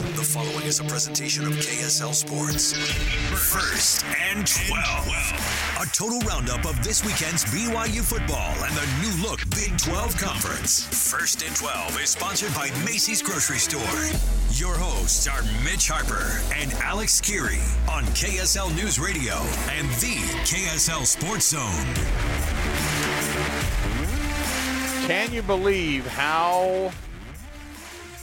The following is a presentation of KSL Sports. First and 12. A total roundup of this weekend's BYU football and the new look Big 12 Conference. First and 12 is sponsored by Macey's Grocery Store. Your hosts are Mitch Harper and Alex Kirry on KSL News Radio and the KSL Sports Zone. Can you believe how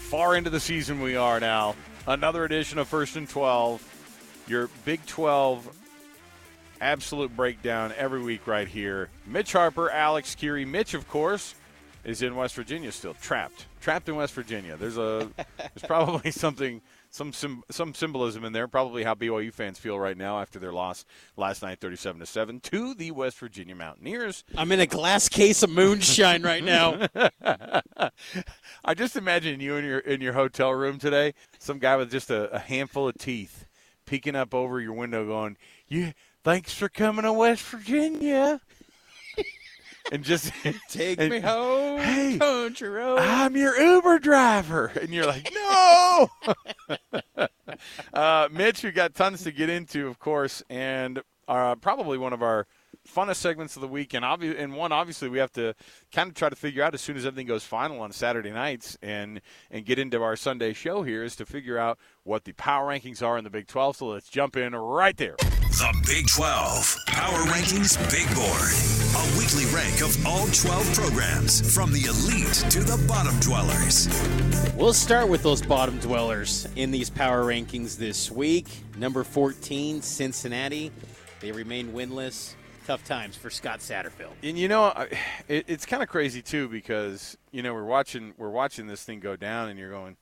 far into the season we are now? Another edition of First and 12, your Big 12 absolute breakdown every week right here. Mitch Harper, Alex Kirry. Mitch, of course, is in West Virginia still, trapped, trapped in West Virginia. There's a, there's probably something some some some symbolism in there. Probably how BYU fans feel right now after their loss last night, thirty-seven to seven, to the West Virginia Mountaineers. I'm in a glass case of moonshine right now. I just imagine you in your in your hotel room today, some guy with just a, a handful of teeth, peeking up over your window, going, "You, thanks for coming to West Virginia." And just take and, me home, hey, country road. I'm your Uber driver, and you're like, no. uh, Mitch, we got tons to get into, of course, and uh, probably one of our funnest segments of the week, and, obvi- and one obviously we have to kind of try to figure out as soon as everything goes final on Saturday nights and and get into our Sunday show here is to figure out what the power rankings are in the Big 12. So let's jump in right there. The Big 12 Power Rankings Big Board. A weekly rank of all 12 programs from the elite to the bottom dwellers. We'll start with those bottom dwellers in these power rankings this week. Number 14, Cincinnati. They remain winless. Tough times for Scott Satterfield. And you know, it, it's kind of crazy too because you know we're watching we're watching this thing go down, and you're going,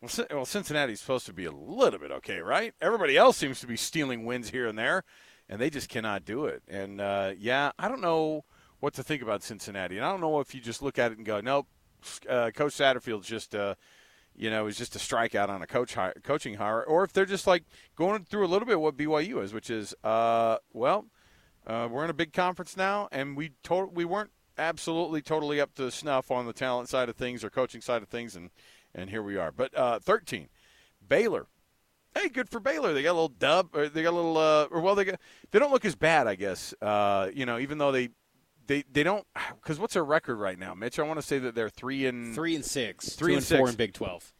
well, well, Cincinnati's supposed to be a little bit okay, right? Everybody else seems to be stealing wins here and there, and they just cannot do it. And uh, yeah, I don't know what to think about Cincinnati, and I don't know if you just look at it and go, nope, uh, Coach Satterfield's just. Uh, you know, is just a strikeout on a coach hire, coaching hire, or if they're just like going through a little bit what BYU is, which is, uh, well, uh, we're in a big conference now, and we to- we weren't absolutely totally up to snuff on the talent side of things or coaching side of things, and and here we are. But uh, 13, Baylor. Hey, good for Baylor. They got a little dub, or they got a little, uh, or well, they got, they don't look as bad, I guess. Uh, you know, even though they they they don't because what's their record right now, Mitch? I want to say that they're three and three and six, three and, and four in Big Twelve.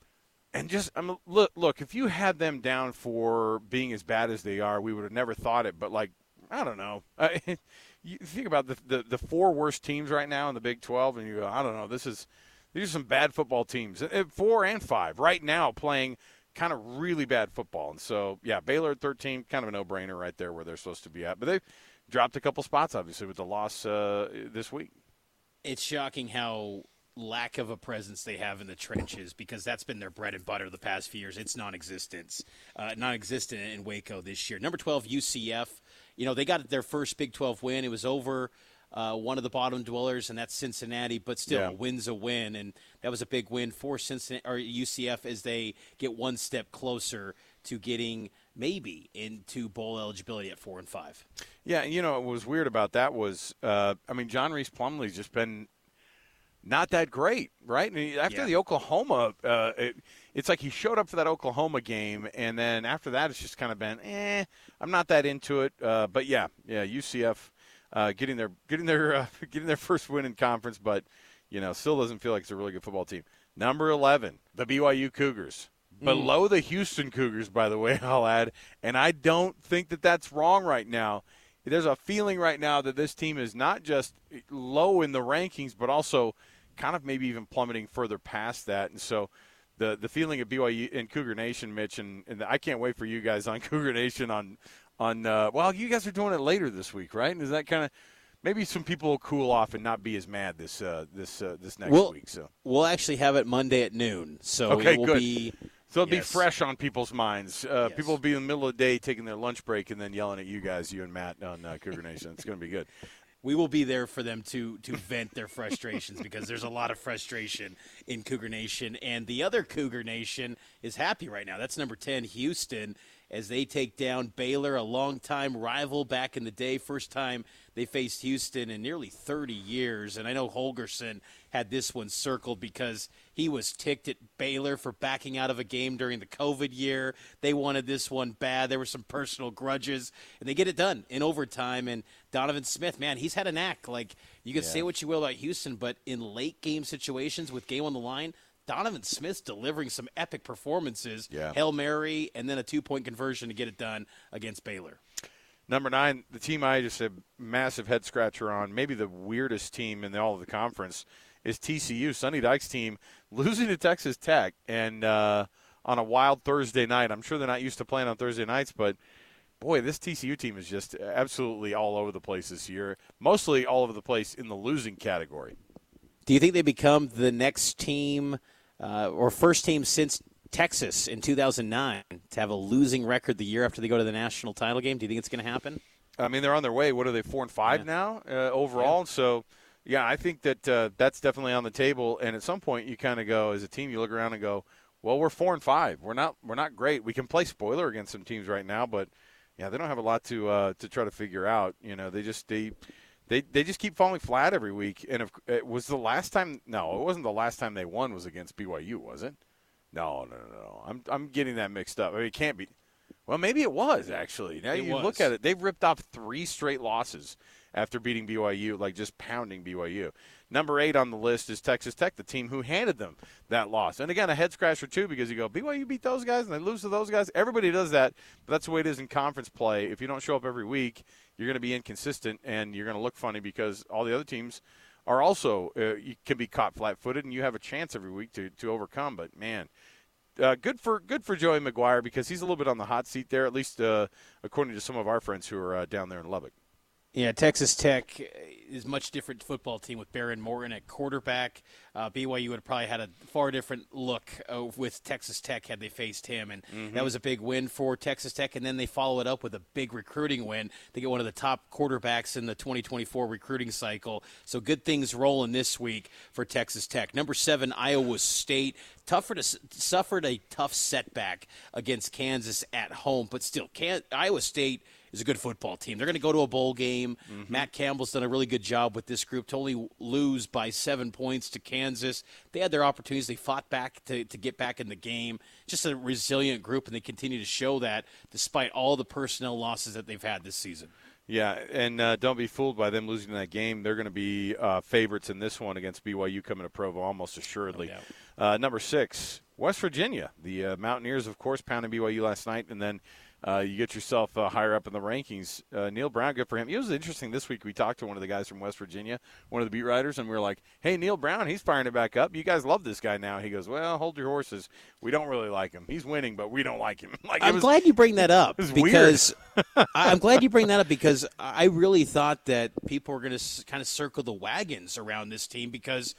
And just I'm look look if you had them down for being as bad as they are, we would have never thought it. But like I don't know. Uh, you think about the, the, the four worst teams right now in the Big 12, and you go, I don't know. This is these are some bad football teams, four and five right now playing kind of really bad football. And so, yeah, Baylor at 13, kind of a no-brainer right there where they're supposed to be at. But they've dropped a couple spots, obviously, with the loss uh, this week. It's shocking how lack of a presence they have in the trenches because that's been their bread and butter the past few years. It's non-existent, uh, non-existent in Waco this year. Number 12, UCF you know, they got their first Big 12 win. It was over uh, one of the bottom dwellers, and that's Cincinnati. But still, yeah. a win's a win, and that was a big win for Cincinnati or UCF as they get one step closer to getting maybe into bowl eligibility at four and five. Yeah, you know what was weird about that was, uh, I mean, John Rhys Plumlee's just been not that great, right? after yeah. the Oklahoma, uh, it, it's like he showed up for that Oklahoma game, and then after that, it's just kind of been, eh, I'm not that into it. Uh, but yeah, yeah, UCF uh, getting their getting their uh, getting their first win in conference, but you know, still doesn't feel like it's a really good football team. Number 11, the BYU Cougars. Mm. Below the Houston Cougars, by the way, I'll add. And I don't think that that's wrong right now. There's a feeling right now that this team is not just low in the rankings, but also kind of maybe even plummeting further past that. And so the the feeling of BYU in Cougar Nation, Mitch, and, and I can't wait for you guys on Cougar Nation on on. Uh, well, you guys are doing it later this week, right? And is that kind of maybe some people will cool off and not be as mad this uh, this uh, this next we'll, week? So we'll actually have it Monday at noon. So okay, it will good. be. So it'll yes. be fresh on people's minds. Uh, yes. People will be in the middle of the day taking their lunch break and then yelling at you guys, you and Matt on uh, Cougar Nation. It's going to be good we will be there for them to to vent their frustrations because there's a lot of frustration in Cougar Nation, and the other Cougar Nation is happy right now. That's number ten, Houston, as they take down Baylor, a longtime rival back in the day. First time they faced Houston in nearly 30 years. And I know Holgorsen had this one circled because he was ticked at Baylor for backing out of a game during the COVID year. They wanted this one bad. There were some personal grudges, and they get it done in overtime. And Donovan Smith, man, he's had a knack. Like, you can yeah. say what you will about Houston, but in late game situations with game on the line, Donovan Smith's delivering some epic performances. Yeah. Hail Mary and then a two point conversion to get it done against Baylor. Number nine, the team I just a massive head scratcher on, maybe the weirdest team in all of the conference, is TCU. Sonny Dykes' team losing to Texas Tech and uh, on a wild Thursday night. I'm sure they're not used to playing on Thursday nights, but boy, this TCU team is just absolutely all over the place this year. Mostly all over the place in the losing category. Do you think they become the next team uh, or first team since Texas in 2009 to have a losing record the year after they go to the national title game? Do you think it's going to happen? I mean, they're on their way. What are they, four and five yeah. now uh, overall? Yeah. So, yeah, I think that uh, that's definitely on the table. And at some point, you kind of go as a team, you look around and go, "Well, we're four and five. We're not. We're not great. We can play spoiler against some teams right now, but yeah, they don't have a lot to uh, to try to figure out. You know, they just they they they just keep falling flat every week. And if, it was the last time. No, it wasn't the last time they won. Was against BYU, was it? No, no, no, no. I'm I'm getting that mixed up. I mean, it can't be. Well, maybe it was actually. Now it you was. look at it; they've ripped off three straight losses after beating BYU, like just pounding BYU. Number eight on the list is Texas Tech, the team who handed them that loss. And again, a head scratcher too, because you go BYU beat those guys and they lose to those guys. Everybody does that, but that's the way it is in conference play. If you don't show up every week, you're going to be inconsistent and you're going to look funny because all the other teams are also uh, you can be caught flat-footed and you have a chance every week to to overcome. But man. Uh, good for good for Joey McGuire because he's a little bit on the hot seat there, at least uh, according to some of our friends who are uh, down there in Lubbock. Yeah, Texas Tech is much different football team with Behren Morton at quarterback. Uh, BYU would have probably had a far different look uh, with Texas Tech had they faced him, and mm-hmm. that was a big win for Texas Tech. And then they follow it up with a big recruiting win. They get one of the top quarterbacks in the 2024 recruiting cycle. So good things rolling this week for Texas Tech. Number seven, Iowa State. Tougher to, suffered a tough setback against Kansas at home, but still, Can, Iowa State – is a good football team. They're going to go to a bowl game. Mm-hmm. Matt Campbell's done a really good job with this group to only lose by seven points to Kansas. They had their opportunities. They fought back to, to get back in the game. Just a resilient group, and they continue to show that despite all the personnel losses that they've had this season. Yeah, and uh, don't be fooled by them losing that game. They're going to be uh, favorites in this one against BYU coming to Provo almost assuredly. No uh, number six, West Virginia. The uh, Mountaineers, of course, pounding BYU last night, and then uh, you get yourself uh, higher up in the rankings. Uh, Neal Brown, good for him. It was interesting this week. We talked to one of the guys from West Virginia, one of the beat writers, and we were like, "Hey, Neal Brown, he's firing it back up. You guys love this guy now." He goes, "Well, hold your horses. We don't really like him. He's winning, but we don't like him." like, I'm was, glad you bring that up because I'm glad you bring that up because I really thought that people were going to kind of circle the wagons around this team because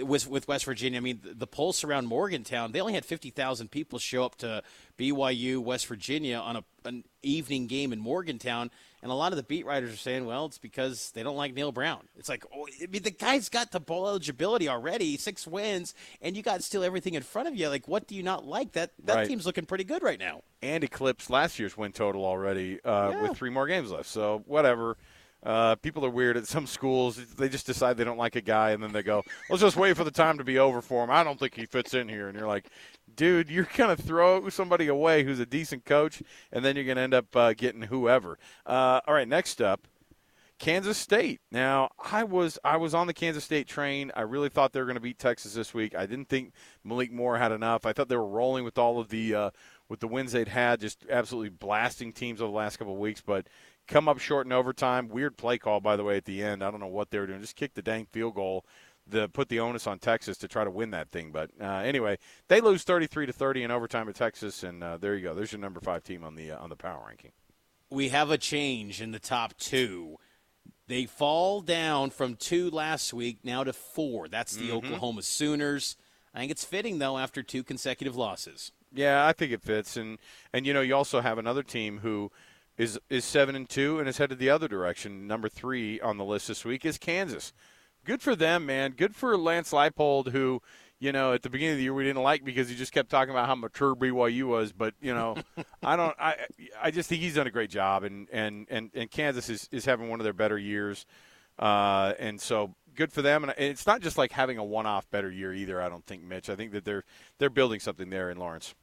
with with West Virginia. I mean, the, pulse around Morgantown, they only had 50,000 people show up to BYU, West Virginia on a, an evening game in Morgantown. And a lot of the beat writers are saying, well, it's because they don't like Neal Brown. It's like, oh, I mean, the guy's got the bowl eligibility already, six wins, and you got still everything in front of you. Like, what do you not like? That that right. team's looking pretty good right now. And eclipsed last year's win total already uh, yeah. with three more games left. So whatever. Uh, people are weird at some schools. They just decide they don't like a guy, and then they go, "Let's just wait for the time to be over for him." I don't think he fits in here, and you're like, "Dude, you're gonna throw somebody away who's a decent coach, and then you're gonna end up uh, getting whoever." Uh, all right, next up, Kansas State. Now, I was I was on the Kansas State train. I really thought they were going to beat Texas this week. I didn't think Malik Moore had enough. I thought they were rolling with all of the uh, with the wins they'd had, just absolutely blasting teams over the last couple of weeks, but come up short in overtime. Weird play call, by the way, at the end. I don't know what they were doing. Just kick the dang field goal to put the onus on Texas to try to win that thing. But uh, anyway, they lose 33 to 30 in overtime at Texas, and uh, there you go. There's your number five team on the uh, on the power ranking. We have a change in the top two. They fall down from two last week now to four. That's the mm-hmm. Oklahoma Sooners. I think it's fitting though after two consecutive losses. Yeah, I think it fits, and and you know you also have another team who is is seven and two and is headed the other direction. Number three on the list this week is Kansas. Good for them, man. Good for Lance Leipold, who you know, at the beginning of the year we didn't like because he just kept talking about how mature BYU was. But you know, I don't. I I just think he's done a great job, and and and, and Kansas is, is having one of their better years, uh, and so good for them. And it's not just like having a one-off better year either. I don't think, Mitch. I think that they're they're building something there in Lawrence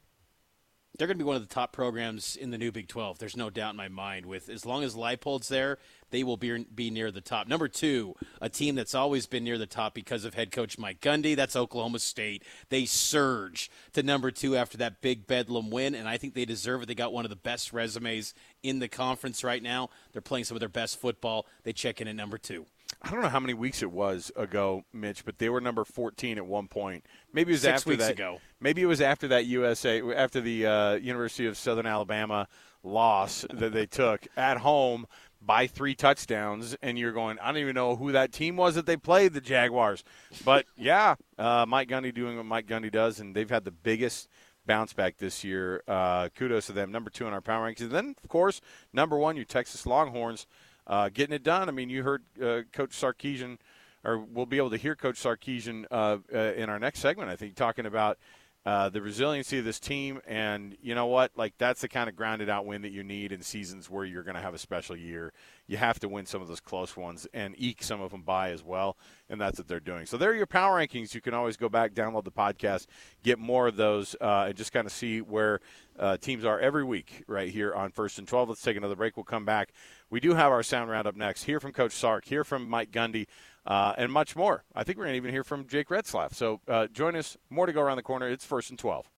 they're going to be one of the top programs in the new Big 12. There's no doubt in my mind. With as long as Leipold's there, they will be be near the top. Number two, a team that's always been near the top because of head coach Mike Gundy. That's Oklahoma State. They surge to number two after that big Bedlam win, and I think they deserve it. They got one of the best resumes in the conference right now. They're playing some of their best football. They check in at number two. I don't know how many weeks it was ago, Mitch, but they were number 14 at one point. Maybe it was Six after weeks that. ago. Maybe it was after that USA, after the uh, University of Southern Alabama loss that they took at home by three touchdowns, and you're going, I don't even know who that team was that they played, the Jaguars. But yeah, uh, Mike Gundy doing what Mike Gundy does, and they've had the biggest bounce back this year. Uh, kudos to them. Number two in our power rankings. And then, of course, number one, your Texas Longhorns uh, getting it done. I mean, you heard uh, Coach Sarkisian, or we'll be able to hear Coach Sarkisian uh, uh in our next segment, I think, talking about uh, the resiliency of this team. And you know what? Like, that's the kind of grounded out win that you need in seasons where you're going to have a special year. You have to win some of those close ones and eke some of them by as well. And that's what they're doing. So, there are your power rankings. You can always go back, download the podcast, get more of those, uh, and just kind of see where teams are every week right here on First and 12. Let's take another break. We'll come back we do have our sound roundup next. Hear from Coach Sark, hear from Mike Gundy, uh, and much more. I think we're going to even hear from Jake Retzlaff. So uh, join us. More to go around the corner. It's first and 12.